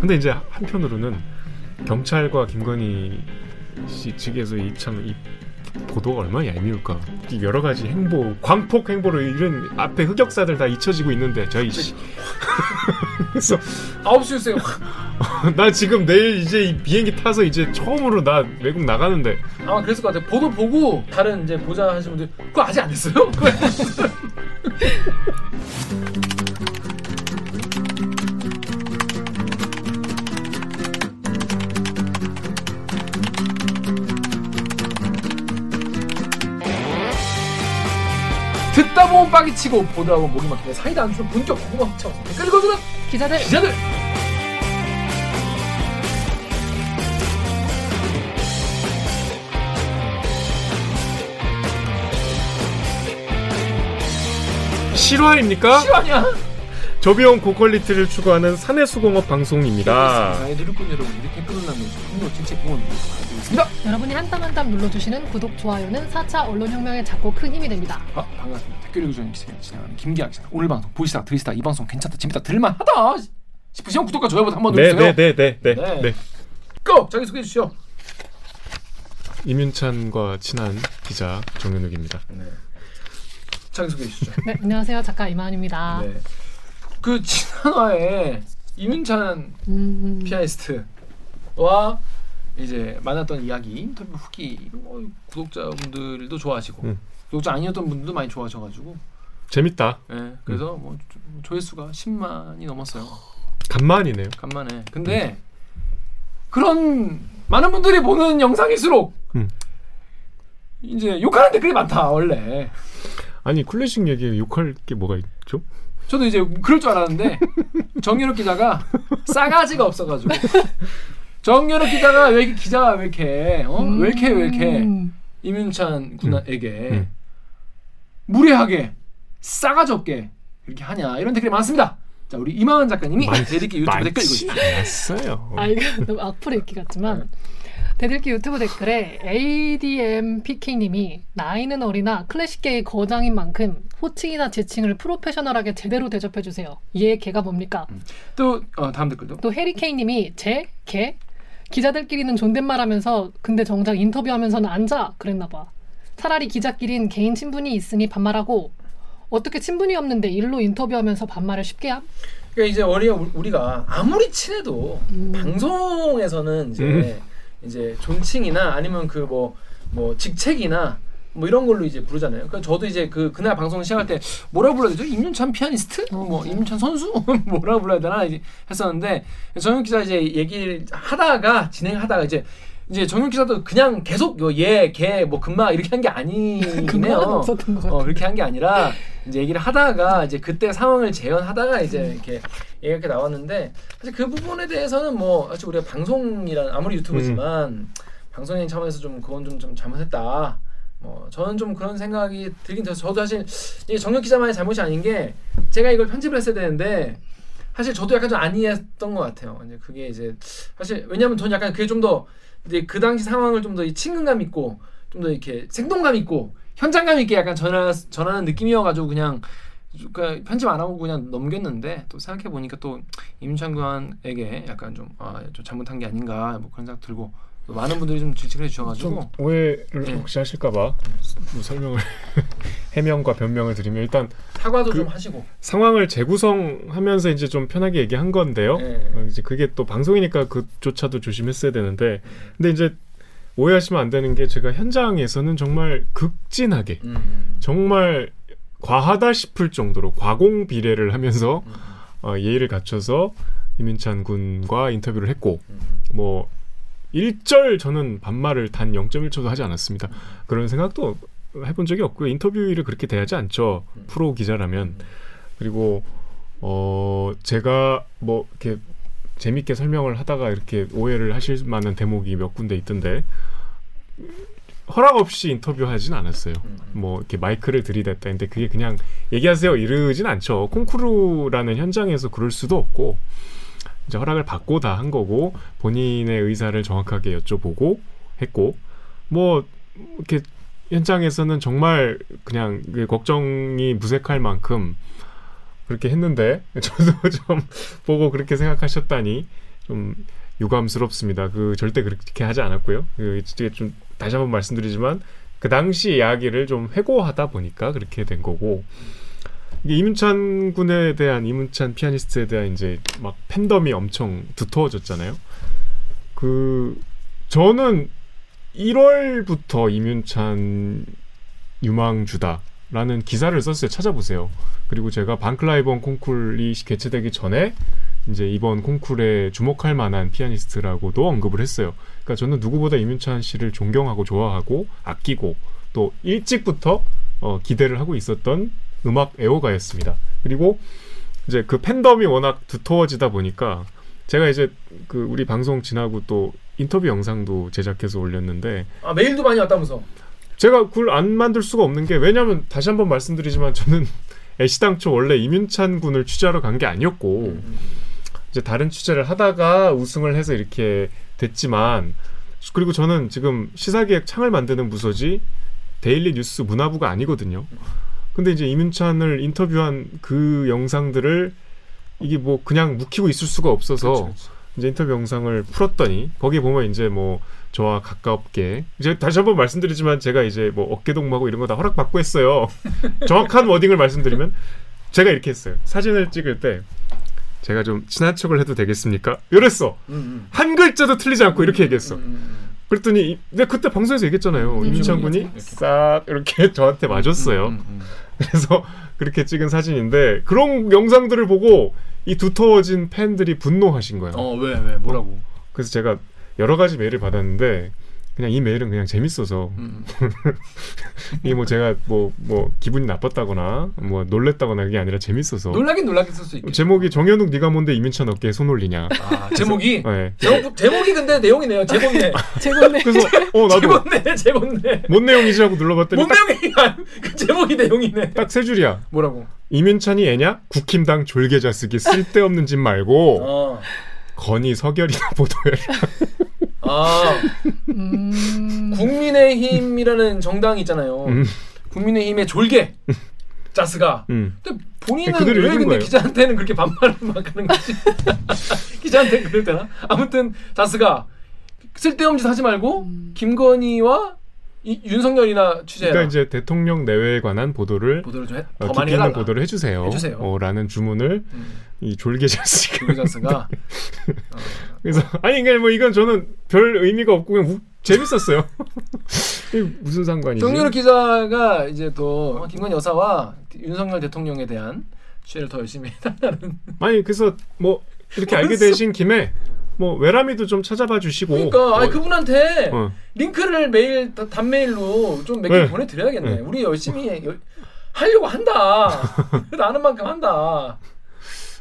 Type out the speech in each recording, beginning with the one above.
근데 이제 한편으로는 경찰과 김건희 씨 측에서 이 참 이 보도가 얼마나 얄미울까. 여러 가지 행보, 광폭 행보를 이런 앞에 흑역사들 다 잊혀지고 있는데 저희 씨. 그래서 9시 뉴스에 나 지금 내일 이제 비행기 타서 이제 처음으로 나 외국 나가는데 아마 그랬을 것 같아요. 보도 보고 다른 이제 보자 하시는 분들 그거 아직 안 했어요? 듣다 보면 빡이 치고 보다 보면 목이 막히네 사이다 안 주는 본격 고구마 흑차 댓글 읽어주는 기자들 기자들 실화입니까? 실화냐? 저비용 고퀄리티를 추구하는 사내수공업 방송입니다. 나의 누리꾼 여러분 이렇게 끊어나면 분노 정책 공원 부탁드리겠습니다. 여러분이 한 땀 한 땀 눌러주시는 구독, 좋아요는 4차 언론혁명에 작고 큰 힘이 됩니다. 아 반갑습니다. 댓글 읽어주는 기자 진행하는 김기아 기자. 오늘 방송 보시다 들으시다 이 방송 괜찮다 재밌다 들만하다 싶으시면 구독과 좋아요부터 한번 네, 눌러주세요. 네, 네, 네, 네, 네. 네. 고! 자기 소개해 주시죠. 임윤찬과 친한 기자 정현욱입니다. 네. 자기 소개해 주시죠. 네, 안녕하세요. 작가 이만입니다. 네. 그 지난화에 이민찬 음, 피아니스트와 이제 만났던 이야기 인터뷰 후기 어, 구독자분들도 좋아하시고 음. 구독자 아니었던 분들도 많이 좋아하셔가지고 재밌다. 예, 그래서 뭐 조- 조회수가 10만이 넘었어요. 간만이네요. 간만에. 근데 그런 많은 분들이 보는 영상일수록 음. 이제 욕하는 댓글이 많다 원래. 아니 클래식 얘기에 욕할 게 뭐가 있죠? 저도 이제 그럴 줄 알았는데 정유럽 기자가 싸가지가 없어가지고 정유럽 기자가 왜 이렇게 기자가 왜 이렇게 어? 왜 이렇게 왜 이렇게 음, 이민찬 군에게 음. 무례하게 싸가지 없게 이렇게 하냐 이런 댓글이 많습니다. 자 우리 이만원 작가님이 많- 대리기 유튜브 댓글 많지 읽어주십시오. 않았어요. 아 이거 너무 악플 읽기 같지만 대들기 유튜브 댓글에 ADM PK님이 나이는 어리나 클래식계의 거장인 만큼 호칭이나 지칭을 프로페셔널하게 제대로 대접해 주세요. 얘 걔가 뭡니까? 또 어, 다음 댓글도 또 해리케이님이 제걔 기자들끼리는 존댓말하면서 근데 정작 인터뷰하면서는 앉아 그랬나 봐. 차라리 기자끼린 개인 친분이 있으니 반말하고 어떻게 친분이 없는데 일로 인터뷰하면서 반말을 쉽게 함? 그러니까 이제 우리가 우리가 아무리 친해도 음. 방송에서는 이제 이제 존칭이나 아니면 그뭐뭐 직책이나 뭐 이런 걸로 이제 부르잖아요. 그러니까 저도 이제 그 그날 방송 시작할 때 뭐라 불러야 되죠? 임윤찬 피아니스트? 어, 뭐. 임윤찬 선수? 뭐라 불러야 되나 이제 했었는데 정윤 기자 이제 얘기를 하다가 진행하다가 이제 이제 정윤 기자도 그냥 계속 얘, 걔, 뭐 금마 이렇게 한게 해요. 없었던 것 같아요. 어, 그렇게 한 게 아니라 이제 얘기를 하다가 이제 그때 상황을 재현하다가 이제 이렇게 이렇게 나왔는데 사실 그 부분에 대해서는 뭐 사실 우리가 방송이란 아무리 유튜브지만 방송인 차원에서 좀 그건 좀, 좀 잘못했다. 뭐 저는 좀 그런 생각이 들긴 들어서 저도 사실 이게 정혁 기자만의 잘못이 아닌 게 제가 이걸 편집을 했어야 되는데 사실 저도 약간 좀 아니했던 것 같아요. 이제 그게 이제 사실 왜냐하면 저는 약간 그게 좀 더 이제 그 당시 상황을 좀더 친근감 있고 좀 더 이렇게 생동감 있고 현장감 있게 약간 전하, 전하는 느낌이어가지고 그냥 그러니까 편집 안 하고 그냥 넘겼는데 또 생각해 보니까 또 임찬 구한에게 약간 좀, 아, 좀 잘못한 게 아닌가 뭐 그런 생각 들고 또 많은 분들이 좀 질책을 해주셔가지고 좀 오해를 네. 혹시 하실까봐 뭐 설명을 해명과 변명을 드리면 일단 사과도 그- 좀 하시고 상황을 재구성하면서 이제 좀 편하게 얘기한 건데요. 네. 어, 이제 그게 또 방송이니까 그조차도 조심했어야 되는데 근데 이제 오해하시면 안 되는 게 제가 현장에서는 정말 극진하게 음, 정말 과하다 싶을 정도로 과공 비례를 하면서 음, 어, 예의를 갖춰서 이민찬 군과 인터뷰를 했고 음, 뭐 일절 저는 반말을 단 0.1초도 하지 않았습니다. 그런 생각도 해본 적이 없고요. 인터뷰를 그렇게 대하지 않죠. 음. 프로 기자라면 그리고 어 제가 뭐 이렇게 재밌게 설명을 하다가 이렇게 오해를 하실 만한 대목이 몇 군데 있던데 허락 없이 인터뷰하진 않았어요. 음. 뭐 이렇게 마이크를 들이댔다. 근데 그게 그냥 얘기하세요 이러진 않죠. 콩쿠르라는 현장에서 그럴 수도 없고 이제 허락을 받고 다 한 거고 본인의 의사를 정확하게 여쭤보고 했고 뭐 이렇게 현장에서는 정말 그냥 그 걱정이 무색할 만큼 그렇게 했는데 저도 좀 보고 그렇게 생각하셨다니 좀 유감스럽습니다. 그 절대 그렇게 하지 않았고요. 그 이게 좀 다시 한번 말씀드리지만 그 당시 이야기를 좀 회고하다 보니까 그렇게 된 거고 이게 이문찬 군에 대한 이문찬 피아니스트에 대한 이제 막 팬덤이 엄청 두터워졌잖아요. 그 저는 1월부터 이문찬 유망주다라는 기사를 썼어요. 찾아보세요. 그리고 제가 반클라이번 콩쿨이 개최되기 전에 이제 이번 콩쿨에 주목할 만한 피아니스트라고도 언급을 했어요. 그러니까 저는 누구보다 이문찬 씨를 존경하고 좋아하고 아끼고 또 일찍부터 어, 기대를 하고 있었던 음악 애호가였습니다. 그리고 이제 그 팬덤이 워낙 두터워지다 보니까 제가 이제 그 우리 방송 지나고 또 인터뷰 영상도 제작해서 올렸는데 아 메일도 많이 왔다면서. 제가 그걸 안 만들 수가 없는 게 왜냐하면 다시 한번 말씀드리지만 저는 애시당초 원래 이윤찬 군을 취재하러 간 게 아니었고 음. 이제 다른 취재를 하다가 우승을 해서 이렇게 됐지만 그리고 저는 지금 시사기획 창을 만드는 부서지 daily 뉴스 문화부가 아니거든요. 근데 이제 임윤찬을 인터뷰한 그 영상들을 이게 뭐 그냥 묵히고 있을 수가 없어서 그렇지, 그렇지. 이제 인터뷰 영상을 풀었더니 거기 보면 이제 뭐 저와 가깝게 이제 다시 한번 말씀드리지만 제가 이제 뭐 어깨 동무하고 이런 거 다 허락 받고 했어요. 정확한 wording을 말씀드리면 제가 이렇게 했어요. 사진을 찍을 때 제가 좀 친한 척을 해도 되겠습니까? 이랬어. 음, 음. 한 글자도 틀리지 않고 이렇게 얘기했어. 음, 음, 그랬더니 이- 내가 그때 방송에서 얘기했잖아요. 음, 음, 군이. 싹 이렇게 저한테 음. 맞았어요. 음, 음, 음. 그래서 그렇게 찍은 사진인데 그런 영상들을 보고 이 두터워진 팬들이 분노하신 거예요. 어, 왜, 왜, 뭐라고? 그래서 제가 여러 가지 메일을 받았는데 그냥 이 메일은 그냥 재밌어서 음. 이게 뭐 제가 뭐뭐 기분이 나빴다거나 뭐 놀랬다거나 그게 아니라 재밌어서 놀라긴 놀라겠을 수 있겠. 제목이 정현욱 네가 뭔데 이민찬 어깨에 손 올리냐. 아, 제목이 네. 제목, 제목이 근데 내용이네요. 제목네. 제곱네. 그래서 어 나도 제목네, 제목네. 뭔 내용이지 하고 눌러봤더니 뭔 내용이 그 제목이 내용이네. 딱 세 줄이야. 뭐라고? 이민찬이 애냐? 국힘당 졸개자 쓰기 쓸데없는 짓 말고 어. 건이 서결이나 보도해. 아, 음. 국민의힘이라는 정당이 있잖아요. 음. 국민의힘의 졸개 자스가. 음. 근데 본인은 그대로 왜 근데 거예요. 기자한테는 그렇게 반말을 막 하는 거지? 기자한테 그럴 때나? 아무튼 자스가 쓸데없는 짓 하지 말고 음. 김건희와 이, 윤석열이나 취재해라. 그러니까 이제 대통령 내외에 관한 보도를 보도를 좀 해, 어, 더 많이 해달라. 보도를 해주세요. 해주세요. 어, 라는 주문을 음, 이 졸개자 쓰기. 김 자스가 그래서 아니 그냥 뭐 이건 저는 별 의미가 없고 그냥 우- 재밌었어요. 무슨 상관이지? 정유럽 기자가 이제 또 김건희 여사와 윤석열 대통령에 대한 취재를 더 열심히 해달라는. 아니 그래서 뭐 이렇게 알게 되신 김에 뭐 외람이도 좀 찾아봐 주시고. 그러니까 어, 그분한테 어. 링크를 다- 단메일로 좀 몇개 네. 보내드려야겠네. 네. 우리 열심히 해- 열- 하려고 한다. 아는 만큼 한다.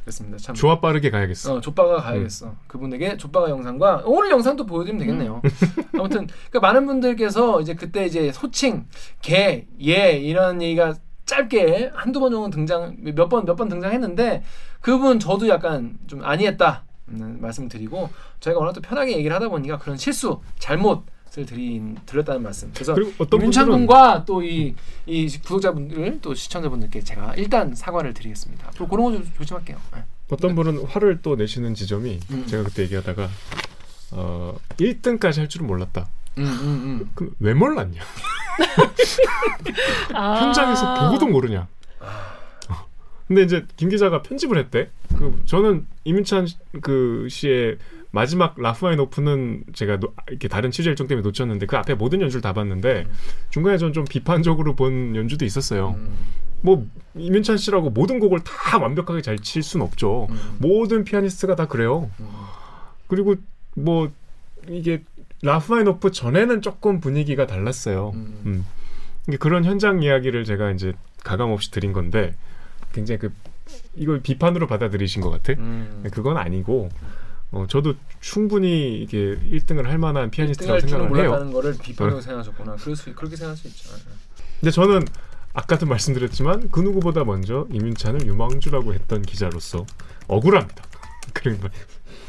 그렇습니다. 참. 조합 빠르게 가야겠어. 어, 족바가 가야겠어. 그분에게 족바가 영상과 오늘 영상도 보여드리면 되겠네요. 아무튼 그러니까 많은 분들께서 이제 그때 이제 소칭, 개, 예 이런 얘기가 짧게 한두 번 정도 등장 몇 번 몇 번 등장했는데 그분 저도 약간 좀 아니했다 음, 말씀을 드리고 저희가 워낙 또 편하게 얘기를 하다 보니까 그런 실수, 잘못을 드린 드렸다는 말씀. 그래서 그리고 어떤 윤찬 분들은 군과 또 이 이 구독자분들 또 시청자분들께 제가 일단 사과를 드리겠습니다. 앞으로 그런 거 좀 조심할게요. 네. 어떤 분은 화를 또 내시는 지점이 음. 제가 그때 얘기하다가 어 1등까지 할 줄은 몰랐다. 음, 음, 음. 그럼 왜 몰랐냐? 아. 현장에서 보고도 모르냐? 어. 근데 이제 김 기자가 편집을 했대. 그 저는 임윤찬 씨- 그 씨의 마지막 라흐마니노프는 제가 노- 이렇게 다른 취재 일정 때문에 놓쳤는데 그 앞에 모든 연주를 다 봤는데 중간에 전 좀 비판적으로 본 연주도 있었어요. 음, 뭐 임윤찬 씨라고 모든 곡을 다 완벽하게 잘 칠 수는 없죠. 음. 모든 피아니스트가 다 그래요. 음. 그리고 뭐 이게 라프마인오프 전에는 조금 분위기가 달랐어요. 음. 음. 그런 현장 이야기를 제가 이제 가감 없이 드린 건데 굉장히 그 이걸 비판으로 받아들이신 것 같아. 음. 그건 아니고 어, 저도 충분히 이게 1등을 할 만한 피아니스트라고 1등할 줄은 생각을 해요. 몰랐다는 거를 비판으로 생각하셨구나. 그럴 수 그렇게 생각할 수 있죠. 근데 저는 아까도 말씀드렸지만 그 누구보다 먼저 이민찬을 유망주라고 했던 기자로서 억울합니다. 그런 거.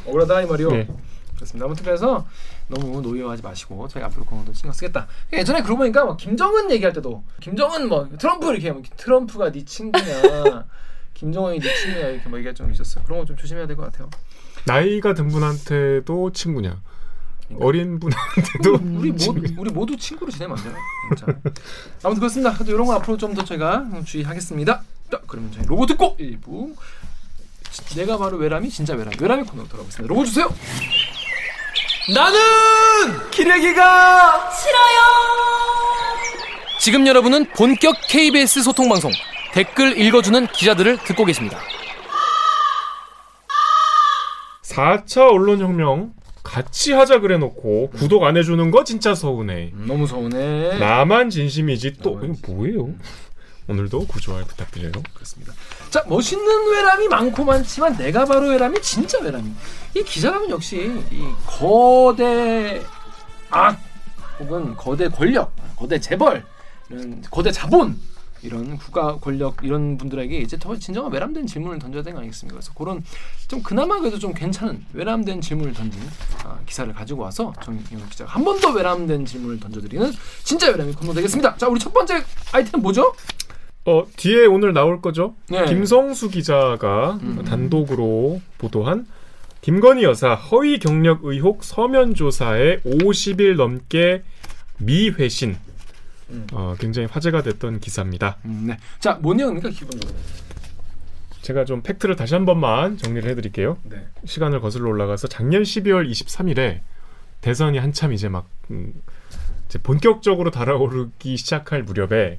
억울하다 이 말이요. 네. 그렇습니다. 아무튼 그래서 너무 노여워하지 마시고 저희 앞으로 것도 신경 쓰겠다. 예전에 그러고 보니까 막 김정은 얘기할 때도 김정은 뭐 트럼프 이렇게 뭐 트럼프가 네 친구냐, 김정은이 네 친구냐 이렇게 뭐 얘기할 좀 있었어요. 그런 거 좀 조심해야 될 것 같아요. 나이가 든 분한테도 친구냐? 어린 분한테도 우리 모두 우리 모두 친구로 지내면 안 되나? 자, 아무튼 그렇습니다. 그래도 이런 거 앞으로 좀 더 제가 주의하겠습니다. 자, 그러면 저희 로고 듣고 1부 내가 바로 외람이 진짜 외람 외람이 코너 돌아오겠습니다. 로고 주세요. 나는 기레기가 싫어요. 지금 여러분은 본격 KBS 소통 방송 댓글 읽어주는 기자들을 듣고 계십니다. 4차 언론혁명 같이 하자 그래 놓고 구독 안 해주는 거 진짜 서운해. 음, 너무 서운해. 나만 진심이지 또 나만 이거 뭐예요? 오늘도 구조할 부탁드려요. 그렇습니다. 자 멋있는 외람이 많고 많지만 내가 바로 외람이 진짜 외람이. 이 기자라면 역시 이 거대 악 혹은 거대 권력, 거대 재벌, 거대 자본 이런 국가 권력 이런 분들에게 이제 더 진정한 외람된 질문을 던져야 되는 거 아니겠습니까? 그래서 그런 좀 그나마 그래도 좀 괜찮은 외람된 질문을 던진 아, 기사를 가지고 와서 정영 기자가 한 번 더 외람된 질문을 던져드리는 진짜 외람이 코너 되겠습니다. 자 우리 첫 번째 아이템 뭐죠? 어 뒤에 오늘 나올 거죠? 네. 김성수 기자가 음. 단독으로 보도한 김건희 여사 허위 경력 의혹 서면 조사에 50일 넘게 미회신. 음. 어, 굉장히 화제가 됐던 기사입니다. 음, 네. 자뭔 내용입니까 기본적으로? 제가 좀 팩트를 다시 한 번만 정리를 해드릴게요. 네. 시간을 거슬러 올라가서 작년 12월 23일에 대선이 한참 이제 막 음, 이제 본격적으로 달아오르기 시작할 무렵에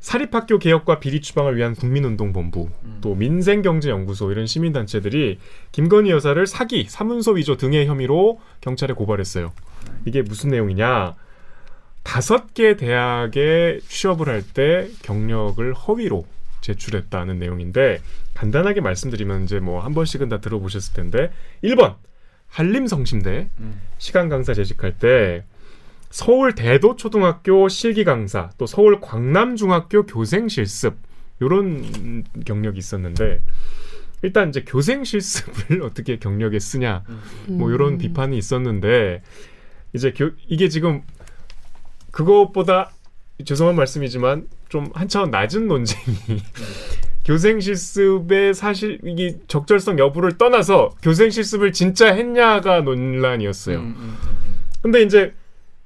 사립학교 개혁과 비리 추방을 위한 국민운동본부 음. 또 민생경제연구소 이런 시민단체들이 김건희 여사를 사기, 사문서 위조 등의 혐의로 경찰에 고발했어요. 이게 무슨 내용이냐? 다섯 개 대학에 취업을 할 때 경력을 허위로 제출했다는 내용인데 간단하게 말씀드리면 이제 뭐 한 번씩은 다 들어보셨을 텐데 1번 한림성심대 음. 시간 강사 재직할 때 서울 대도 초등학교 실기 강사 또 서울 광남중학교 교생 실습 요런 경력이 있었는데 일단 이제 교생 실습을 어떻게 경력에 쓰냐 뭐 이런 음. 비판이 있었는데 이제 교, 이게 지금 그것보다 죄송한 말씀이지만 좀 한 차원 낮은 논쟁이 교생 실습의 사실 이게 적절성 여부를 떠나서 교생 실습을 진짜 했냐가 논란이었어요. 음, 음, 근데 이제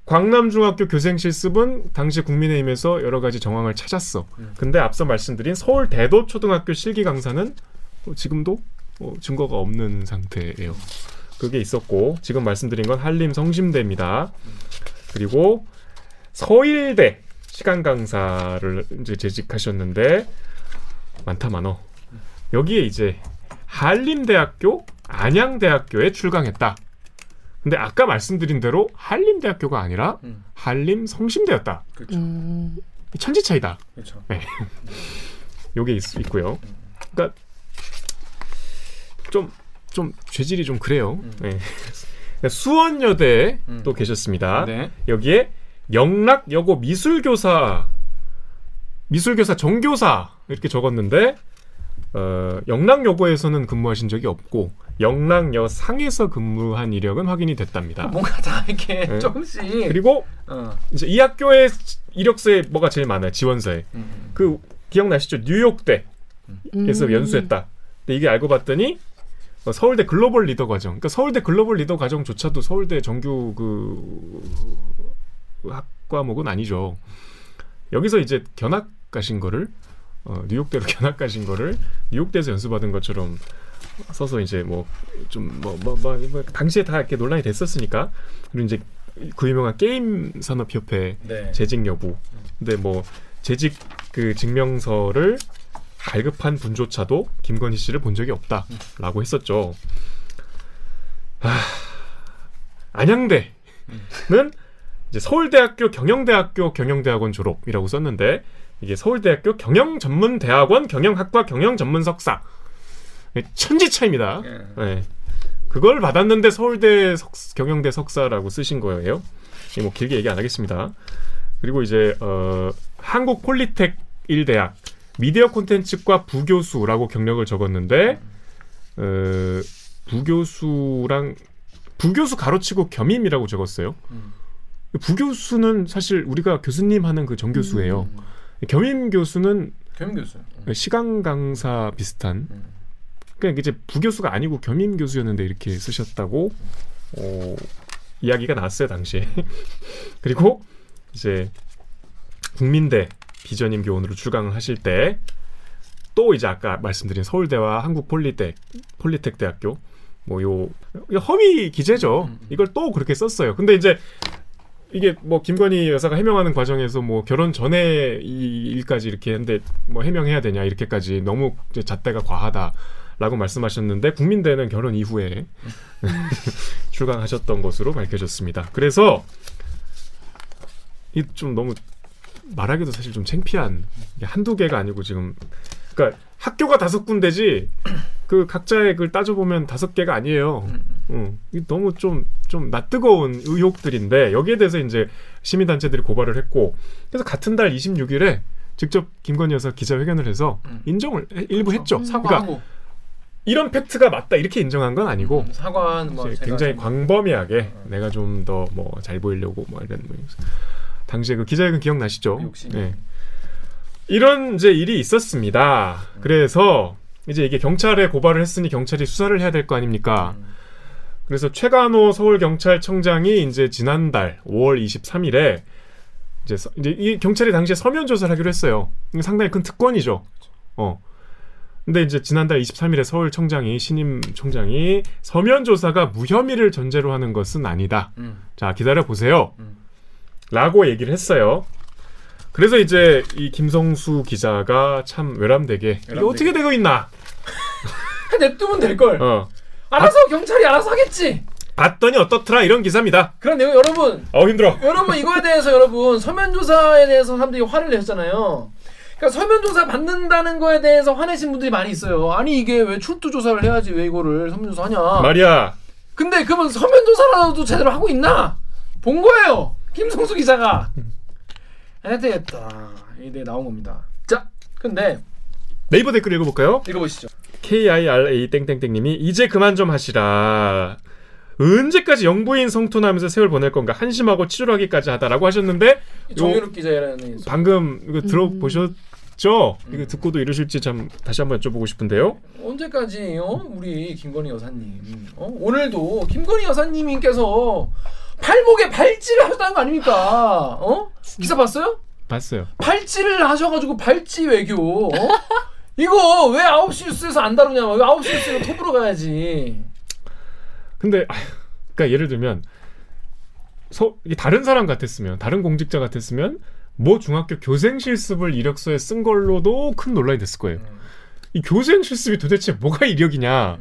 광남중학교 교생 실습은 당시 국민의힘에서 여러 가지 정황을 찾았어. 음. 근데 앞서 말씀드린 서울 대도 초등학교 실기 강사는 어, 지금도 어, 증거가 없는 상태예요. 그게 있었고 지금 말씀드린 건 한림 성심대입니다. 그리고 서일대 시간 강사를 이제 재직하셨는데 많다 많어. 여기에 이제 한림대학교, 안양대학교에 출강했다. 근데 아까 말씀드린 대로 한림대학교가 아니라 음. 한림 성심대였다. 그렇죠. 음. 천지 차이다. 그렇죠. 요게 있, 있고요. 그러니까 좀좀 죄질이 좀 그래요. 음. 네. 수원여대에 음. 또 계셨습니다. 네. 여기에 영락여고 미술교사 미술교사 정교사 이렇게 적었는데 어, 영락여고에서는 근무하신 적이 없고 영락여 상에서 근무한 이력은 확인이 됐답니다. 뭔가 다 이렇게 네. 조금씩. 그리고 어. 이제 이 학교의 이력서에 뭐가 제일 많아요? 지원서에 음. 그 기억나시죠? 뉴욕대 에서 음. 연수했다. 근데 이게 알고 봤더니 어, 서울대 글로벌 리더 과정. 그러니까 서울대 글로벌 리더 과정조차도 서울대 정규 그 학과목은 아니죠. 여기서 이제 견학 가신 거를 어, 뉴욕대로 견학 가신 거를 뉴욕대에서 연수받은 것처럼 써서 이제 뭐좀뭐뭐 뭐 당시에 다 이렇게 논란이 됐었으니까 그리고 이제 그 유명한 게임 산업 협회 네. 재직 여부. 근데 뭐 재직 그 증명서를 발급한 분조차도 김건희 씨를 본 적이 없다라고 했었죠. 아, 안양대는 이제 서울대학교 경영대학교 경영대학원 졸업이라고 썼는데 이게 서울대학교 경영전문대학원 경영학과 경영전문석사 천지 차입니다. 예. 네. 그걸 받았는데 서울대 석, 경영대 석사라고 쓰신 거예요. 이뭐 길게 얘기 안 하겠습니다. 그리고 이제 어, 한국 폴리텍 1대학 미디어 콘텐츠과 부교수라고 경력을 적었는데 어, 부교수랑 부교수 가로치고 겸임이라고 적었어요. 음. 부교수는 사실 우리가 교수님 하는 그 정교수예요. 음. 겸임 교수는 겸임 교수. 음. 시간 강사 비슷한 음. 그냥 이제 부교수가 아니고 겸임 교수였는데 이렇게 쓰셨다고 어, 이야기가 나왔어요 당시에. 그리고 이제 국민대 비전임 교원으로 출강을 하실 때 또 이제 아까 말씀드린 서울대와 한국폴리텍 폴리텍 대학교 뭐요 허위 기재죠. 음. 이걸 또 그렇게 썼어요. 근데 이제 이게 뭐 김건희 여사가 해명하는 과정에서 뭐 결혼 전에 이 일까지 이렇게 했는데 뭐 해명해야 되냐 이렇게까지 너무 잣대가 과하다 라고 말씀하셨는데 국민대는 결혼 이후에 출강하셨던 것으로 밝혀졌습니다. 그래서 이 좀 너무 말하기도 사실 좀 창피한 한두 개가 아니고 지금 그러니까 학교가 다섯 군데지 그 각자의 글 따져보면 다섯 개가 아니에요. 음, 이 너무 좀, 좀 낯뜨거운 의혹들인데, 여기에 대해서 이제 시민단체들이 고발을 했고, 그래서 같은 달 26일에 직접 김건희 여사 기자회견을 해서 음. 인정을 해- 일부 했죠. 그러니까 사과하고 이런 팩트가 맞다, 이렇게 인정한 건 아니고, 음, 사과한 뭐 이제 제가 굉장히 좀- 광범위하게 내가 좀 더 뭐 잘 보이려고 뭐 이런, 뭐 당시에 그 기자회견 기억나시죠? 욕심이. 네. 이런 이제 일이 있었습니다. 그래서 이제 이게 경찰에 고발을 했으니 경찰이 수사를 해야 될 거 아닙니까? 음. 그래서 최간호 서울경찰청장이 이제 지난달 5월 23일에 이제, 서- 이제 이 경찰이 당시에 서면 조사를 하기로 했어요. 상당히 큰 특권이죠. 어. 근데 이제 지난달 23일에 서울청장이 신임 총장이 서면 조사가 무혐의를 전제로 하는 것은 아니다. 음. 자 기다려 보세요. 음. 라고 얘기를 했어요. 그래서 이제 이 김성수 기자가 참 외람되게 이게 외람되게. 어떻게 되고 있나? 냅두면 될 걸. 어. 알아서 경찰이 알아서 하겠지. 봤더니 어떻더라 이런 기사입니다. 그런 내용 여러분 어 힘들어. 여러분 이거에 대해서 여러분 서면 조사에 대해서 사람들이 화를 내셨잖아요. 그러니까 서면 조사 받는다는 거에 대해서 화내신 분들이 많이 있어요. 아니 이게 왜 출두 조사를 해야지 왜 이거를 서면 조사하냐? 말이야. 근데 그러면 서면 조사라도 제대로 하고 있나? 본 거예요. 김성수 기자가. 해야 되겠다. 이게 나온 겁니다. 자, 근데 네이버 댓글 읽어볼까요? 읽어보시죠. KIRA 땡땡땡님이 이제 그만 좀 하시라. 언제까지 영부인 성토나면서 세월 보낼 건가 한심하고 치졸하기까지 하다라고 하셨는데 정유럽 기자라는 방금 이거 음. 들어보셨죠? 음. 이거 듣고도 이러실지 참 다시 한번 여쭤보고 싶은데요. 언제까지 어? 우리 김건희 여사님 어? 오늘도 김건희 여사님께서 팔목에 발찌를 하셨다는 거 아닙니까? 어? 기사 봤어요? 봤어요. 발찌를 하셔가지고 발찌 외교 어? 이거 왜 9시 뉴스에서 안 다루냐 왜 9시 뉴스로 톱으로 가야지 근데 아, 그러니까 예를 들면 서, 다른 사람 같았으면 다른 공직자 같았으면 모 중학교 교생 실습을 이력서에 쓴 걸로도 큰 논란이 됐을 거예요. 이 교생 실습이 도대체 뭐가 이력이냐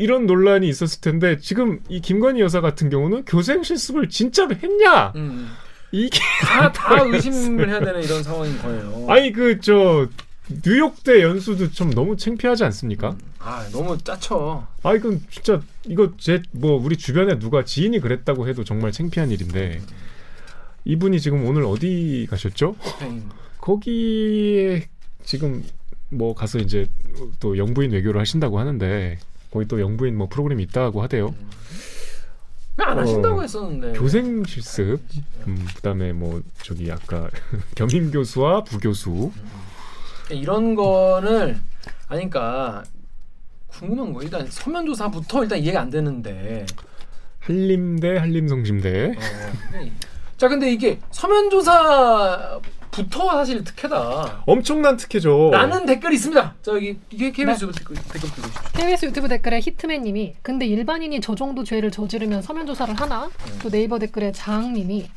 이런 논란이 있었을 텐데 지금 이 김건희 여사 같은 경우는 교생 실습을 진짜로 했냐 음. 이게 다, 다 의심을 해야 되는 이런 상황인 거예요 아니 그 저 뉴욕대 연수도 좀 너무 창피하지 않습니까? 아 너무 짜쳐 아 이건 진짜 이거 제 뭐 우리 주변에 누가 지인이 그랬다고 해도 정말 창피한 일인데 이분이 지금 오늘 어디 가셨죠? 거기에 지금 뭐 가서 이제 또 영부인 외교를 하신다고 하는데 거기 또 영부인 뭐 프로그램이 있다고 하대요. 안 하신다고 어, 했었는데. 교생 실습, 음, 그다음에 뭐 저기 아까 겸임 교수와 부교수, 이런 거를 아니까 궁금한 거 일단 서면 조사부터 일단 이해가 안 되는데. 한림대 한림성심대. 어, 근데- 자 근데 이게 서면 조사 부터 사실 특혜다 엄청난 특혜죠. 라는 댓글이 있습니다 저기 이게 KBS 네. 댓글 댓글 보시죠 KBS 유튜브 댓글에 히트맨님이 근데 일반인이 저 정도 죄를 저지르면 서면 조사를 하나? 또 네이버 댓글에 장님이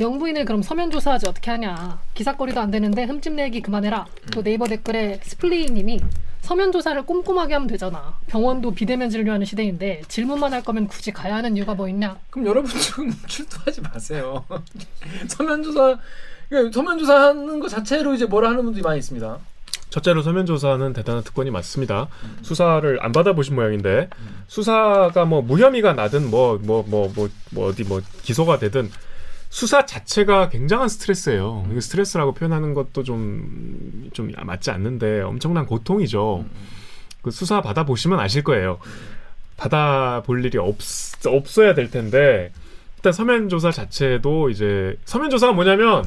영부인을 그럼 서면 조사하지 어떻게 하냐? 기사거리도 안 되는데 흠집 내기 그만해라. 또 네이버 댓글에 스플리님이 서면 조사를 꼼꼼하게 하면 되잖아. 병원도 비대면 진료하는 시대인데 질문만 할 거면 굳이 가야 하는 이유가 뭐 있냐? 그럼 여러분 좀 출두하지 마세요 서면 조사 그러니까 서면 조사하는 거 자체로 이제 뭐라 하는 분들이 많이 있습니다 첫째로 서면 조사는 대단한 특권이 맞습니다. 수사를 안 받아보신 모양인데 수사가 뭐 무혐의가 나든 뭐 뭐 뭐 뭐 뭐 어디 뭐 기소가 되든 수사 자체가 굉장한 스트레스예요. 이거 스트레스라고 표현하는 것도 좀좀 맞지 않는데 엄청난 고통이죠. 그 수사 받아 보시면 아실 거예요. 받아 볼 일이 없 없어야 될 텐데 일단 서면 조사 자체도 이제 서면 조사가 뭐냐면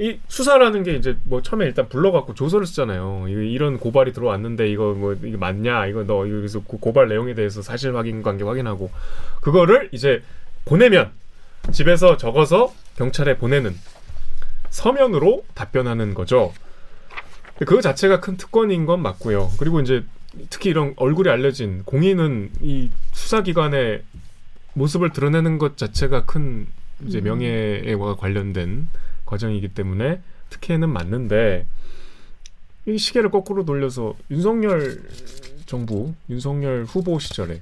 이 수사라는 게 이제 뭐 처음에 일단 불러갖고 조서를 쓰잖아요. 이- 이런 고발이 들어왔는데 이거 뭐 이게 맞냐? 이거 너 여기서 고- 고발 내용에 대해서 사실 확인 관계 확인하고 그거를 이제 보내면 집에서 적어서 경찰에 보내는 서면으로 답변하는 거죠. 그 자체가 큰 특권인 건 맞고요. 그리고 이제 특히 이런 얼굴이 알려진 공인은 이 수사기관의 모습을 드러내는 것 자체가 큰 이제 음. 명예와 관련된 과정이기 때문에 특혜는 맞는데 이 시계를 거꾸로 돌려서 윤석열 정부, 윤석열 후보 시절에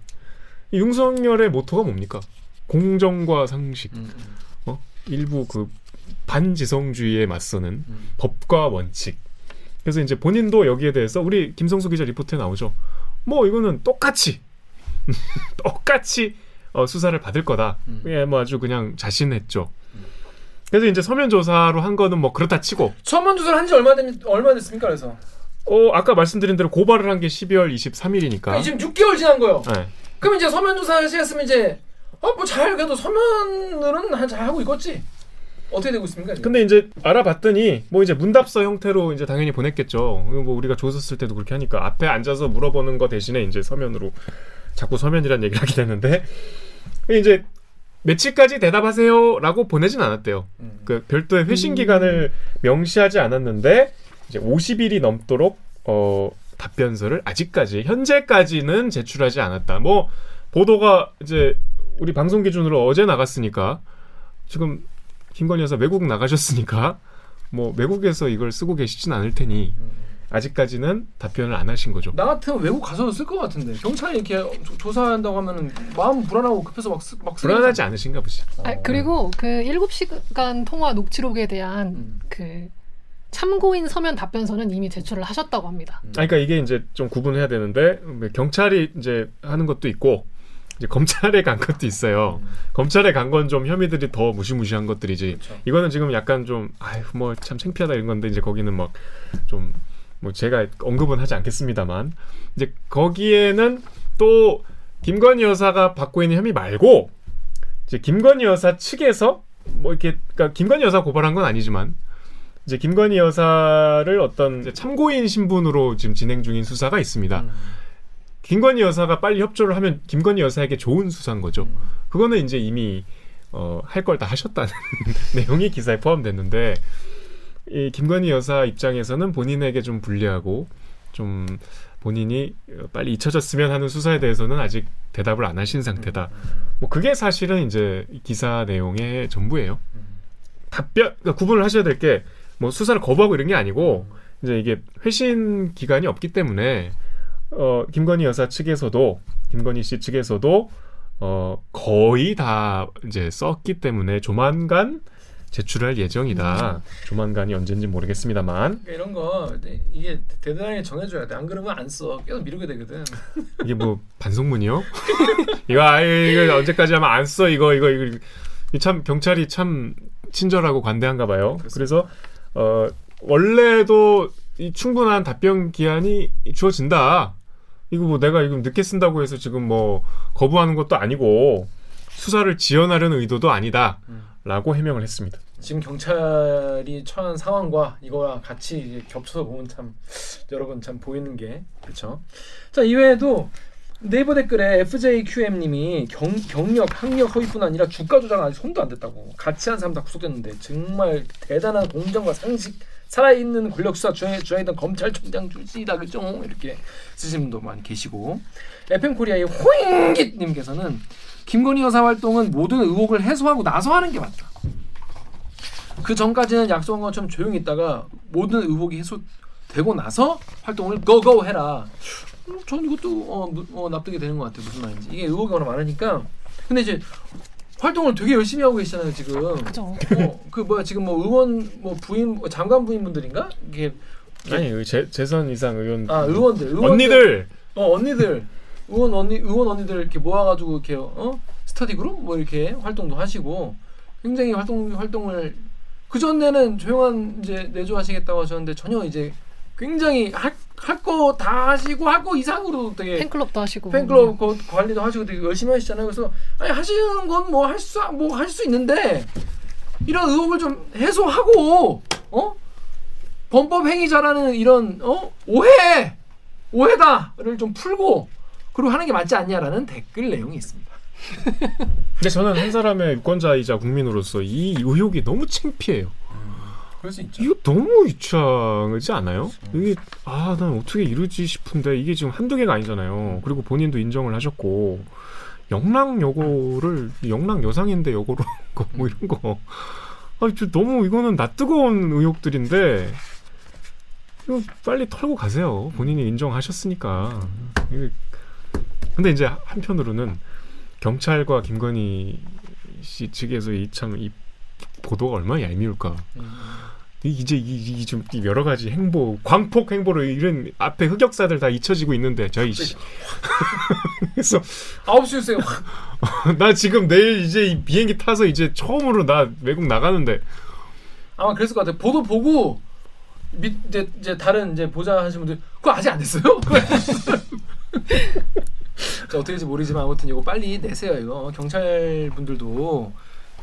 이 윤석열의 모토가 뭡니까? 공정과 상식, 음, 일부 그 반지성주의에 맞서는 음. 법과 원칙. 그래서 이제 본인도 여기에 대해서 우리 김성수 기자 리포트에 나오죠. 뭐 이거는 똑같이 똑같이 어, 수사를 받을 거다. 음. 예, 뭐 아주 그냥 자신했죠. 그래서 이제 서면 조사로 한 거는 뭐 그렇다 치고 서면 조사를 한 지 얼마 됐 얼마 됐습니까? 그래서 어 아까 말씀드린 대로 고발을 한 게 12월 23일이니까. 그러니까 지금 6개월 지난 거예요. 네. 그럼 이제 서면 조사 하셨으면 이제 어뭐잘 그래도 서면으로는 한- 잘 하고 있겠지. 어떻게 되고 있습니까? 지금? 근데 이제 알아봤더니 뭐 이제 문답서 형태로 이제 당연히 보냈겠죠. 뭐 우리가 조서 쓸 때도 그렇게 하니까 앞에 앉아서 물어보는 거 대신에 이제 서면으로 자꾸 서면이란 얘기를 하게 되는데 이제 며칠까지 대답하세요라고 보내진 않았대요. 음. 그 별도의 회신 기간을 명시하지 않았는데 이제 50일이 넘도록 어 답변서를 아직까지 현재까지는 제출하지 않았다. 뭐 보도가 이제 우리 방송 기준으로 어제 나갔으니까 지금 김건희 여사 외국 나가셨으니까 뭐 외국에서 이걸 쓰고 계시진 않을 테니 아직까지는 답변을 안 하신 거죠. 나 같으면 외국 가서도 쓸것 같은데 경찰이 이렇게 조- 조사한다고 하면은 마음 불안하고 급해서 막, 쓰, 막 불안하지 되잖아. 않으신가 보지. 아, 그리고 그 7시간 통화 녹취록에 대한 음. 그 참고인 서면 답변서는 이미 제출을 하셨다고 합니다. 음. 아, 그러니까 이게 이제 좀 구분해야 되는데 뭐 경찰이 이제 하는 것도 있고 이제 검찰에 간 것도 있어요. 검찰에 간 건 좀 혐의들이 더 무시무시한 것들이지. 그렇죠. 이거는 지금 약간 좀 아휴 뭐 참 창피하다 이런 건데 이제 거기는 막 좀 뭐 제가 언급은 하지 않겠습니다만 이제 거기에는 또 김건희 여사가 받고 있는 혐의 말고 이제 김건희 여사 측에서 뭐 이렇게 그러니까 김건희 여사 고발한 건 아니지만 이제 김건희 여사를 어떤 참고인 신분으로 지금 진행 중인 수사가 있습니다. 음. 김건희 여사가 빨리 협조를 하면 김건희 여사에게 좋은 수사인 거죠. 음. 그거는 이제 이미 어, 할 걸 다 하셨다는 내용이 기사에 포함됐는데 이 김건희 여사 입장에서는 본인에게 좀 불리하고 좀 본인이 어, 빨리 잊혀졌으면 하는 수사에 대해서는 아직 대답을 안 하신 상태다. 뭐 그게 사실은 이제 이 기사 내용의 전부예요. 답변 그러니까 구분을 하셔야 될 게 뭐 수사를 거부하고 이런 게 아니고 이제 이게 회신 기간이 없기 때문에 어 김건희 여사 측에서도 김건희 씨 측에서도 어 거의 다 이제 썼기 때문에 조만간 제출할 예정이다. 조만간이 언젠지 모르겠습니다만 그러니까 이런 거 이게 대단하게 정해줘야 돼. 안 그러면 안 써. 계속 미루게 되거든. 이게 뭐 반성문이요? 이거 아 이거 언제까지 하면 안 써 이거 이거 이거 이참 경찰이 참 친절하고 관대한가 봐요. 그래서 어 원래도 이 충분한 답변 기한이 주어진다. 이거 뭐 내가 이거 늦게 쓴다고 해서 지금 뭐 거부하는 것도 아니고 수사를 지연하려는 의도도 아니다 라고 해명을 했습니다. 지금 경찰이 처한 상황과 이거랑 같이 겹쳐서 보면 참 여러분 참 보이는 게 그렇죠. 자 이외에도 네이버 댓글에 FJQM님이 경, 경력, 학력 허위뿐 아니라 주가 조작 아직 손도 안 댔다고 같이 한 사람 다 구속됐는데 정말 대단한 공정과 상식 살아있는 권력 수사 주행, 주행했던 검찰총장 출신이다 그죠? 이렇게 쓰시는 분도 많이 계시고 FM 코리아의 호잉깃님께서는 김건희 여사 활동은 모든 의혹을 해소하고 나서 하는 게 맞다. 그 전까지는 약속한 것처럼 조용히 있다가 모든 의혹이 해소되고 나서 활동을 고고 해라. 음, 전 이것도 어, 무- 어, 납득이 되는 것 같아요. 무슨 말인지 이게 의혹이 워낙 많으니까. 근데 이제 활동을 되게 열심히 하고 계시잖아요 지금. 그죠. 어, 그 뭐야 지금 뭐 의원 뭐 부인 뭐 장관 부인분들인가 이게 아니 그 재, 재선 이상 의원 아 의원들, 의원들 언니들 어 언니들 의원 언니 의원 언니들 이렇게 모아가지고 이렇게 어? 스터디 그룹? 뭐 이렇게 활동도 하시고 굉장히 활동 활동을 그 전에는 조용한 이제 내조하시겠다고 하셨는데 전혀 이제 굉장히 할 거 다 하시고 할 거 이상으로 되게 팬클럽도 하시고. 팬클럽 거- 관리도 하시고 되게 열심히 하시잖아요. 그래서 아니 하시는 건 뭐 할 수 뭐 할 수 있는데 이런 의혹을 좀 해소하고 어? 범법 행위자라는 이런 어? 오해 오해다를 좀 풀고 그리고 하는 게 맞지 않냐라는 댓글 내용이 있습니다. 근데 저는 한 사람의 유권자이자 국민으로서 이 의혹이 너무 창피해요. 그럴 수 있죠. 이거 너무 유치하지 않아요? 이게 아 난 어떻게 이러지 싶은데 이게 지금 한두 개가 아니잖아요. 그리고 본인도 인정을 하셨고 영랑 여고를 영랑 여상인데 여고로 뭐 이런 거. 아, 저 너무 이거는 나 뜨거운 의혹들인데 이거 빨리 털고 가세요. 본인이 인정하셨으니까. 근데 이제 한편으로는 경찰과 김건희 씨 측에서 이 참 이 보도가 얼마나 얄미울까. 음. 이- 이제 이좀 여러 가지 행보, 광폭 행보로 이런 앞에 흑역사들 다 잊혀지고 있는데 저희 씨. 그래서 아홉 시 뉴스에 확 나 지금 내일 이제 이 비행기 타서 이제 처음으로 나 외국 나가는데 아마 그랬을 것 같아요. 보도 보고 밑 이제, 이제 다른 이제 보자 하시는 분들 그거 아직 안 됐어요? 자 어떻게 될지 모르지만 아무튼 이거 빨리 내세요 이거 경찰 분들도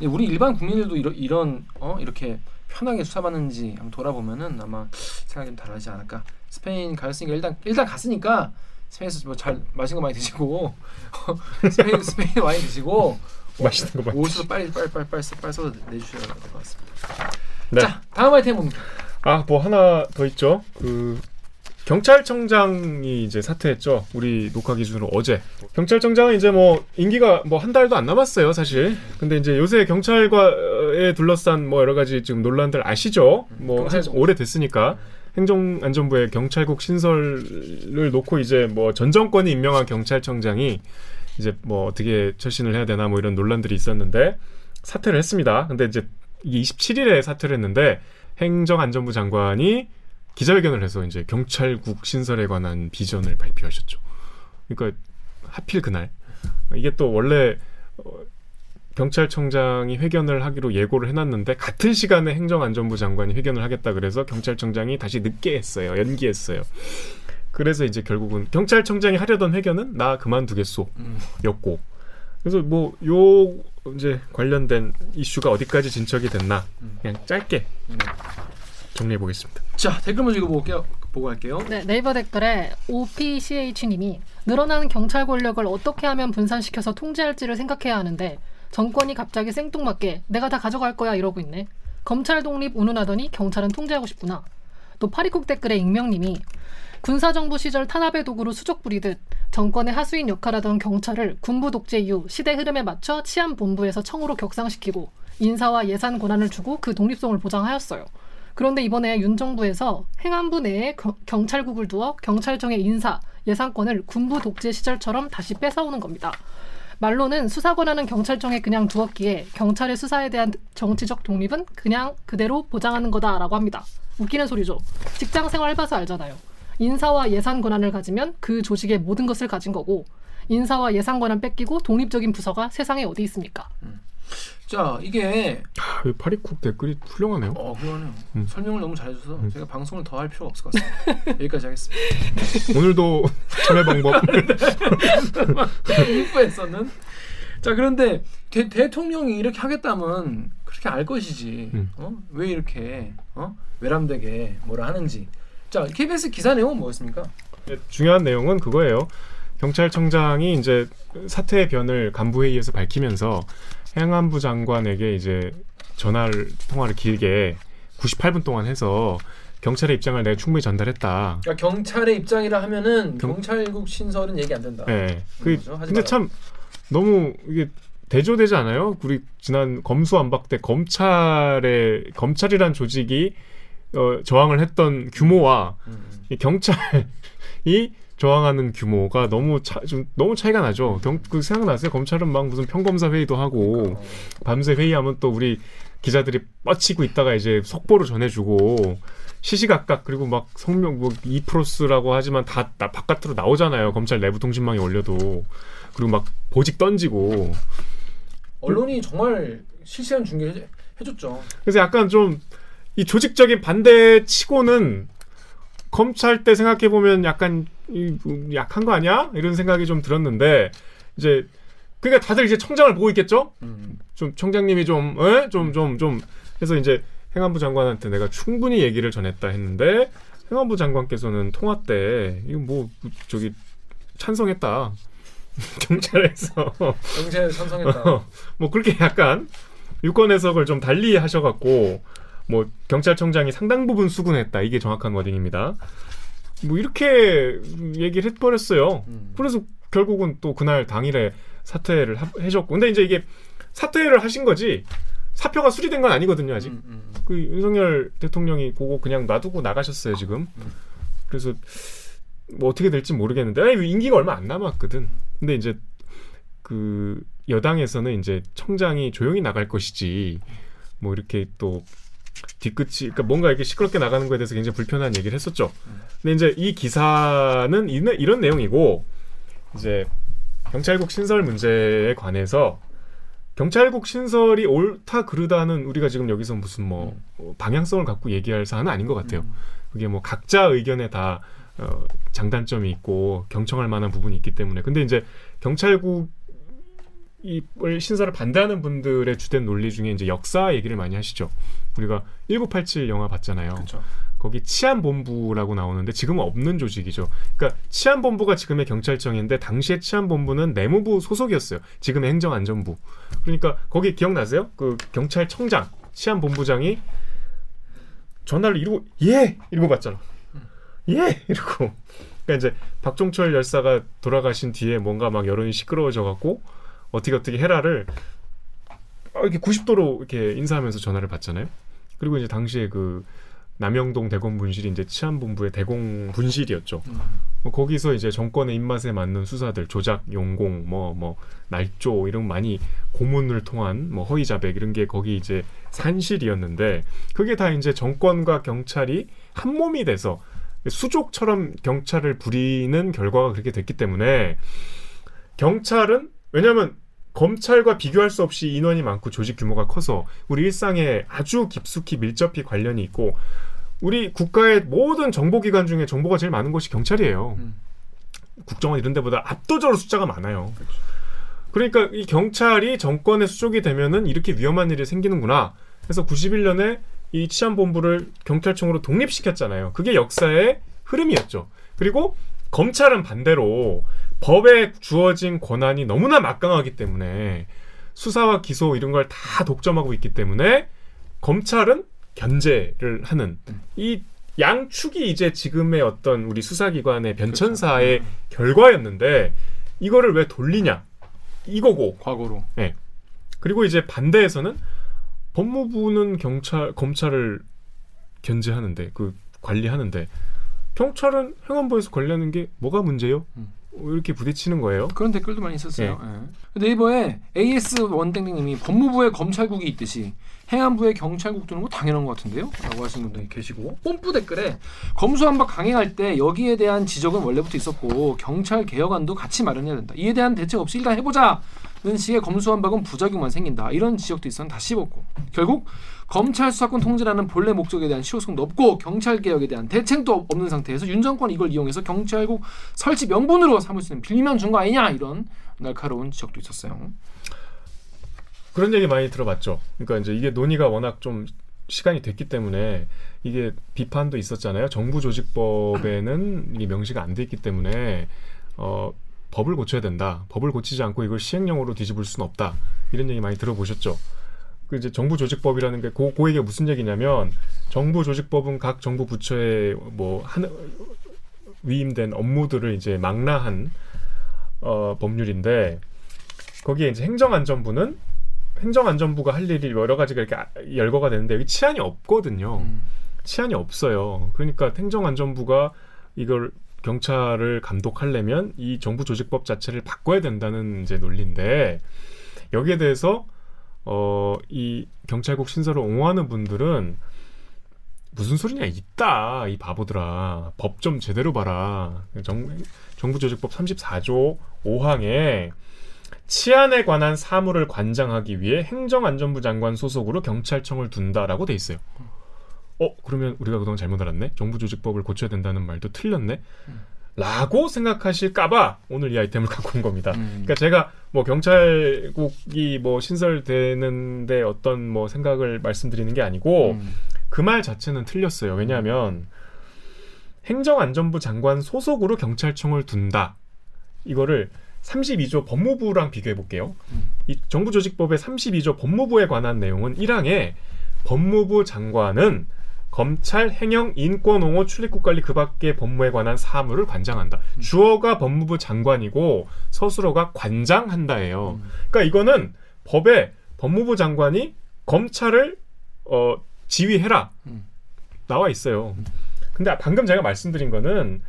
우리 일반 국민들도 이런 이런 어 이렇게 편하게 수사받는지 한번 돌아보면은 아마 생각이 좀 다르지 않을까. 스페인 갔으니까 일단 일단 갔으니까 스페인에서 뭐 잘 맛있는 거 많이 드시고 스페인 스페인 와인 드시고 맛있는 거 많이 옷으로 빨리 빨리 빨리 빨리 써- 빨리 써서 내주셔야 될 것 같습니다. 네. 자 다음 아이템 뭡니까? 아뭐 하나 더 있죠. 그 경찰청장이 이제 사퇴했죠. 우리 녹화 기준으로 어제. 경찰청장은 이제 뭐 임기가 뭐 한 달도 안 남았어요, 사실. 근데 이제 요새 경찰과에 둘러싼 뭐 여러 가지 지금 논란들 아시죠? 뭐. 오래 됐으니까 행정안전부의 경찰국 신설을 놓고 이제 뭐 전 정권이 임명한 경찰청장이 이제 뭐 어떻게 철신을 해야 되나 뭐 이런 논란들이 있었는데 사퇴를 했습니다. 근데 이제 이게 27일에 사퇴를 했는데 행정안전부 장관이 기자회견을 해서 이제 경찰국 신설에 관한 비전을 발표하셨죠. 그러니까 하필 그날 이게 또 원래 어, 경찰청장이 회견을 하기로 예고를 해놨는데 같은 시간에 행정안전부 장관이 회견을 하겠다 그래서 경찰청장이 다시 늦게 했어요. 연기했어요. 그래서 이제 결국은 경찰청장이 하려던 회견은 나 그만두겠소 음. 였고 그래서 뭐 요 이제 관련된 이슈가 어디까지 진척이 됐나 음. 그냥 짧게 음. 정리해 보겠습니다. 자 댓글 먼저 읽어볼게요. 보고 갈게요. 네, 네이버 댓글에 OPCH님이 늘어난 경찰 권력을 어떻게 하면 분산시켜서 통제할지를 생각해야 하는데 정권이 갑자기 생뚱맞게 내가 다 가져갈 거야 이러고 있네. 검찰 독립 운운하더니 경찰은 통제하고 싶구나. 또 파리국 댓글에 익명님이 군사정부 시절 탄압의 도구로 수족 부리듯 정권의 하수인 역할하던 경찰을 군부 독재 이후 시대 흐름에 맞춰 치안본부에서 청으로 격상시키고 인사와 예산 권한을 주고 그 독립성을 보장하였어요. 그런데 이번에 윤 정부에서 행안부 내에 겨- 경찰국을 두어 경찰청의 인사, 예산권을 군부 독재 시절처럼 다시 뺏어오는 겁니다. 말로는 수사 권한은 경찰청에 그냥 두었기에 경찰의 수사에 대한 정치적 독립은 그냥 그대로 보장하는 거다라고 합니다. 웃기는 소리죠. 직장 생활 해봐서 알잖아요. 인사와 예산 권한을 가지면 그 조직의 모든 것을 가진 거고 인사와 예산 권한 뺏기고 독립적인 부서가 세상에 어디 있습니까? 자 이게 아, 이 파리쿡 댓글이 훌륭하네요. 어 그러네요. 음. 설명을 너무 잘해줘서 음. 제가 방송을 더 할 필요가 없을 것 같습니다. 여기까지 하겠습니다. 오늘도 참여 방법 인포에서는 자 그런데 대, 대통령이 이렇게 하겠다면 그렇게 알 것이지. 음. 어? 왜 이렇게 어? 외람되게 뭐라 하는지. 자 KBS 기사 내용은 뭐였습니까? 중요한 내용은 그거예요. 경찰청장이 이제 사퇴의 변을 간부회의에서 밝히면서 행안부 장관에게 이제 전화를 통화를 길게 98분 동안 해서 경찰의 입장을 내가 충분히 전달했다. 그러니까 경찰의 입장이라 하면은 경- 경찰국 신설은 얘기 안 된다. 예. 그 근데. 참 너무 이게 대조되지 않아요? 우리 지난 검수안박 때 검찰의 검찰이란 조직이 어, 저항을 했던 규모와 음. 이 경찰이 저항하는 규모가 너무 차, 좀 너무 차이가 나죠. 경, 그 생각나세요? 검찰은 막 무슨 평검사 회의도 하고 어. 밤새 회의하면 또 우리 기자들이 뻗치고 있다가 이제 속보로 전해주고 시시각각 그리고 막 성명 뭐 이프로스라고 하지만 다, 다 바깥으로 나오잖아요. 검찰 내부 통신망에 올려도 그리고 막 보직 던지고 언론이 정말 실시간 중계 해- 해줬죠. 그래서 약간 좀 이 조직적인 반대 치고는 검찰 때 생각해 보면 약간 약한 거 아니야? 이런 생각이 좀 들었는데 이제 그러니까 다들 이제 청장을 보고 있겠죠? 음. 좀 청장님이 좀, 에? 좀, 좀, 좀 해서 이제 행안부 장관한테 내가 충분히 얘기를 전했다 했는데 행안부 장관께서는 통화 때 이거 뭐 저기 찬성했다 경찰에서 경찰 선성했다. 어, 뭐 그렇게 약간 유권 해석을 좀 달리 하셔갖고 뭐 경찰청장이 상당 부분 수긍했다 이게 정확한 워딩입니다. 뭐 이렇게 얘기를 해버렸어요. 음. 그래서 결국은 또 그날 당일에 사퇴를 하- 해줬고 근데 이제 이게 사퇴를 하신 거지 사표가 수리된 건 아니거든요 아직. 음, 음, 음. 그 윤석열 대통령이 그거 그냥 놔두고 나가셨어요 지금. 음. 그래서 뭐 어떻게 될지 모르겠는데 아니 임기가 얼마 안 남았거든. 근데 이제 그 여당에서는 이제 청장이 조용히 나갈 것이지 뭐 이렇게 또 뒤끝이 그러니까 뭔가 이렇게 시끄럽게 나가는 거에 대해서 굉장히 불편한 얘기를 했었죠. 근데 이제 이 기사는 이런, 이런 내용이고 이제 경찰국 신설 문제에 관해서 경찰국 신설이 옳다 그르다는 우리가 지금 여기서 무슨 뭐 어, 방향성을 갖고 얘기할 사안은 아닌 것 같아요. 음. 그게 뭐 각자 의견에 다 어, 장단점이 있고 경청할 만한 부분이 있기 때문에 근데 이제 경찰국 이을 신설을 반대하는 분들의 주된 논리 중에 이제 역사 얘기를 많이 하시죠. 우리가 1987 영화 봤잖아요. 그렇죠. 거기 치안본부라고 나오는데 지금은 없는 조직이죠. 그러니까 치안본부가 지금의 경찰청인데 당시에 치안본부는 내무부 소속이었어요. 지금의 행정안전부. 그러니까 거기 기억나세요? 그 경찰청장, 치안본부장이 전화를 이러고 예 이러고 받잖아. 예 이러고. 그러니까 이제 박종철 열사가 돌아가신 뒤에 뭔가 막 여론이 시끄러워져 갖고 어떻게 어떻게 해라를 아, 이렇게 90도로 이렇게 인사하면서 전화를 받잖아요. 그리고 이제 당시에 그 남영동 대검 분실이 이제 치안본부의 대공 분실이었죠. 음. 뭐 거기서 이제 정권의 입맛에 맞는 수사들 조작, 용공, 뭐 뭐 날조 이런 많이 고문을 통한 뭐 허위 자백 이런 게 거기 이제 산실이었는데 그게 다 이제 정권과 경찰이 한 몸이 돼서 수족처럼 경찰을 부리는 결과가 그렇게 됐기 때문에 경찰은 왜냐하면 검찰과 비교할 수 없이 인원이 많고 조직 규모가 커서 우리 일상에 아주 깊숙이 밀접히 관련이 있고 우리 국가의 모든 정보기관 중에 정보가 제일 많은 곳이 경찰이에요. 음. 국정원 이런 데보다 압도적으로 숫자가 많아요. 그러니까 이 경찰이 정권의 수족이 되면은 이렇게 위험한 일이 생기는구나. 그래서 91년에 이 치안본부를 경찰청으로 독립시켰잖아요. 그게 역사의 흐름이었죠. 그리고 검찰은 반대로 법에 주어진 권한이 너무나 막강하기 때문에 수사와 기소 이런 걸 다 독점하고 있기 때문에 검찰은 견제를 하는 이 양축이 이제 지금의 어떤 우리 수사기관의 변천사의 그렇죠. 결과였는데 이거를 왜 돌리냐 이거고 과거로. 그리고 이제 반대에서는 법무부는 경찰 검찰을 견제하는데 그 관리하는데 경찰은 행안부에서 관리하는 게 뭐가 문제요? 음. 이렇게 부딪히는 거예요. 그런 댓글도 많이 있었어요. 예. 네이버에 AS 원땡땡님이 법무부에 검찰국이 있듯이 행안부에 경찰국 두는 거 당연한 것 같은데요? 라고 하시는 분들이 계시고 뽐뿌 댓글에 검수한박 강행할 때 여기에 대한 지적은 원래부터 있었고 경찰 개혁안도 같이 마련해야 된다. 이에 대한 대책 없이 일단 해보자 는 식의 검수한박은 부작용만 생긴다. 이런 지적도 있었는데 다 씹었고 결국 검찰 수사권 통제라는 본래 목적에 대한 실효성도 없고 경찰 개혁에 대한 대책도 없는 상태에서 윤 정권 이걸 이용해서 경찰국 설치 명분으로 삼을 수 있는 빌미만 준 거 아니냐 이런 날카로운 지적도 있었어요. 그런 얘기 많이 들어봤죠. 그러니까 이제 이게 논의가 워낙 좀 시간이 됐기 때문에 이게 비판도 있었잖아요. 정부 조직법에는 이게 명시가 안 돼 있기 때문에 어, 법을 고쳐야 된다. 법을 고치지 않고 이걸 시행령으로 뒤집을 수는 없다. 이런 얘기 많이 들어보셨죠. 그 이제 정부 조직법이라는 게 고, 고 이게 무슨 얘기냐면 정부 조직법은 각 정부 부처에 뭐 한, 위임된 업무들을 이제 망라한 어, 법률인데 거기에 이제 행정안전부는 행정안전부가 할 일이 여러 가지가 이렇게 아- 열거가 되는데 여기 치안이 없거든요. 음. 치안이 없어요. 그러니까 행정안전부가 이걸 경찰을 감독하려면 이 정부 조직법 자체를 바꿔야 된다는 이제 논리인데 여기에 대해서 어, 이 경찰국 신설을 옹호하는 분들은 무슨 소리냐 있다 이 바보들아 법 좀 제대로 봐라 정, 정부조직법 34조 5항에 치안에 관한 사무를 관장하기 위해 행정안전부 장관 소속으로 경찰청을 둔다라고 돼 있어요. 어 그러면 우리가 그동안 잘못 알았네. 정부조직법을 고쳐야 된다는 말도 틀렸네. 라고 생각하실까봐 오늘 이 아이템을 갖고 온 겁니다. 음. 그러니까 제가 뭐 경찰국이 뭐 신설되는데 어떤 뭐 생각을 말씀드리는 게 아니고 음. 그말 자체는 틀렸어요. 왜냐하면 행정안전부 장관 소속으로 경찰청을 둔다. 이거를 32조 법무부랑 비교해 볼게요. 음. 이 정부조직법의 32조 법무부에 관한 내용은 1항에 법무부 장관은 검찰, 행영, 인권 옹호, 출입국 관리 그 밖의 법무에 관한 사무를 관장한다. 주어가 법무부 장관이고 서술어가 관장한다예요. 음. 그러니까 이거는 법에 법무부 장관이 검찰을 어, 지휘해라 음. 나와 있어요. 근데 방금 제가 말씀드린 거는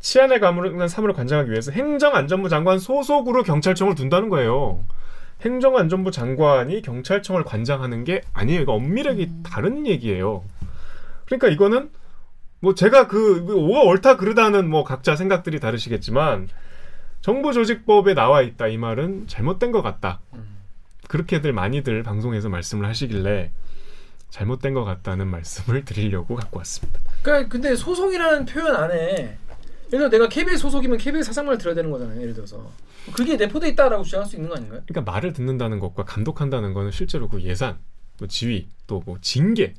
치안에 관한 사무를 관장하기 위해서 행정안전부 장관 소속으로 경찰청을 둔다는 거예요. 행정안전부 장관이 경찰청을 관장하는 게 아니에요. 이거 엄밀하게 다른 얘기예요. 그러니까 이거는 뭐 제가 그 뭐가 옳다 그르다는 뭐 각자 생각들이 다르시겠지만 정부 조직법에 나와 있다 이 말은 잘못된 것 같다. 음. 그렇게들 많이들 방송에서 말씀을 하시길래 잘못된 것 같다는 말씀을 드리려고 갖고 왔습니다. 그러니까 근데 소속이라는 표현 안에 예를 들어 내가 KBS 소속이면 KBS 사장말을 들어야 되는 거잖아요. 예를 들어서 그게 내포돼 있다라고 주장할 수 있는 거 아닌가요? 그러니까 말을 듣는다는 것과 감독한다는 거는 실제로 그 예산, 또 지휘, 또뭐 징계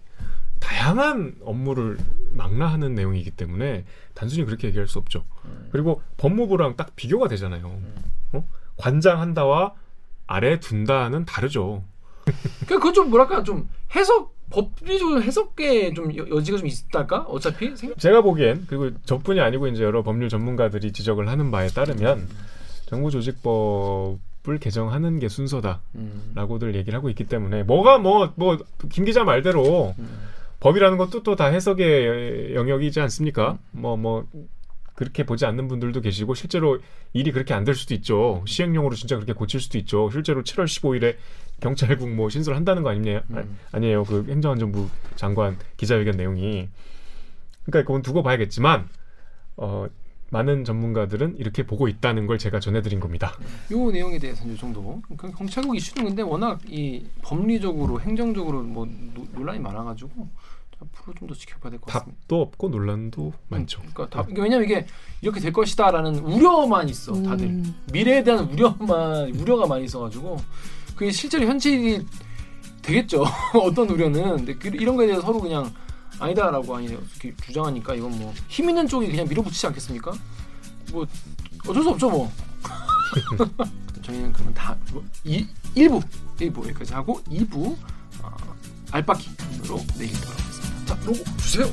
다양한 업무를 망라하는 내용이기 때문에 단순히 그렇게 얘기할 수 없죠. 음. 그리고 법무부랑 딱 비교가 되잖아요. 어? 관장한다와 아래 둔다는 다르죠. 그러니까 그거 좀 뭐랄까 좀 해석 법리적으로 해석에 좀 여- 여지가 좀 있달까? 어차피 생... 제가 보기엔 그리고 저뿐이 아니고 이제 여러 법률 전문가들이 지적을 하는 바에 따르면 정부조직법 을 개정하는 게 순서다. 음. 라고들 얘기를 하고 있기 때문에 뭐가 뭐 뭐 김 기자 말대로 음. 법이라는 것도 또 다 해석의 영역이지 않습니까? 뭐뭐 그렇게 보지 않는 분들도 계시고 실제로 일이 그렇게 안 될 수도 있죠. 시행령으로 진짜 그렇게 고칠 수도 있죠. 실제로 7월 15일에 경찰국 뭐 신설한다는 거 아니냐 음. 아니에요. 그 행정안전부 장관 기자회견 내용이 그러니까 그건 두고 봐야겠지만 어 많은 전문가들은 이렇게 보고 있다는 걸 제가 전해드린 겁니다. 요 내용에 대해서는 이 정도. 그 경찰국 이슈는 근데 워낙 이 법리적으로 행정적으로 뭐 노- 논란이 많아가지고 앞으로 좀 더 지켜봐야 될 것 같습니다. 답도 없고 논란도 많죠. 그러니까 답, 이게 왜냐면 이게 이렇게 될 것이다라는 우려만 있어 다들 음. 미래에 대한 우려만 우려가 많이 있어가지고 그게 실제로 현실이 되겠죠. 어떤 우려는 근데 그, 이런 거에 대해서 서로 그냥 아니다라고 아니 이렇게 주장하니까 이건 뭐 힘 있는 쪽이 그냥 밀어붙이지 않겠습니까? 뭐 어쩔 수 없죠 뭐. 저희는 그러면 다 뭐, 이, 1부 1부 여기까지 하고 2부 어, 알바키로 내일 돌아오겠습니다. 자 로고 주세요.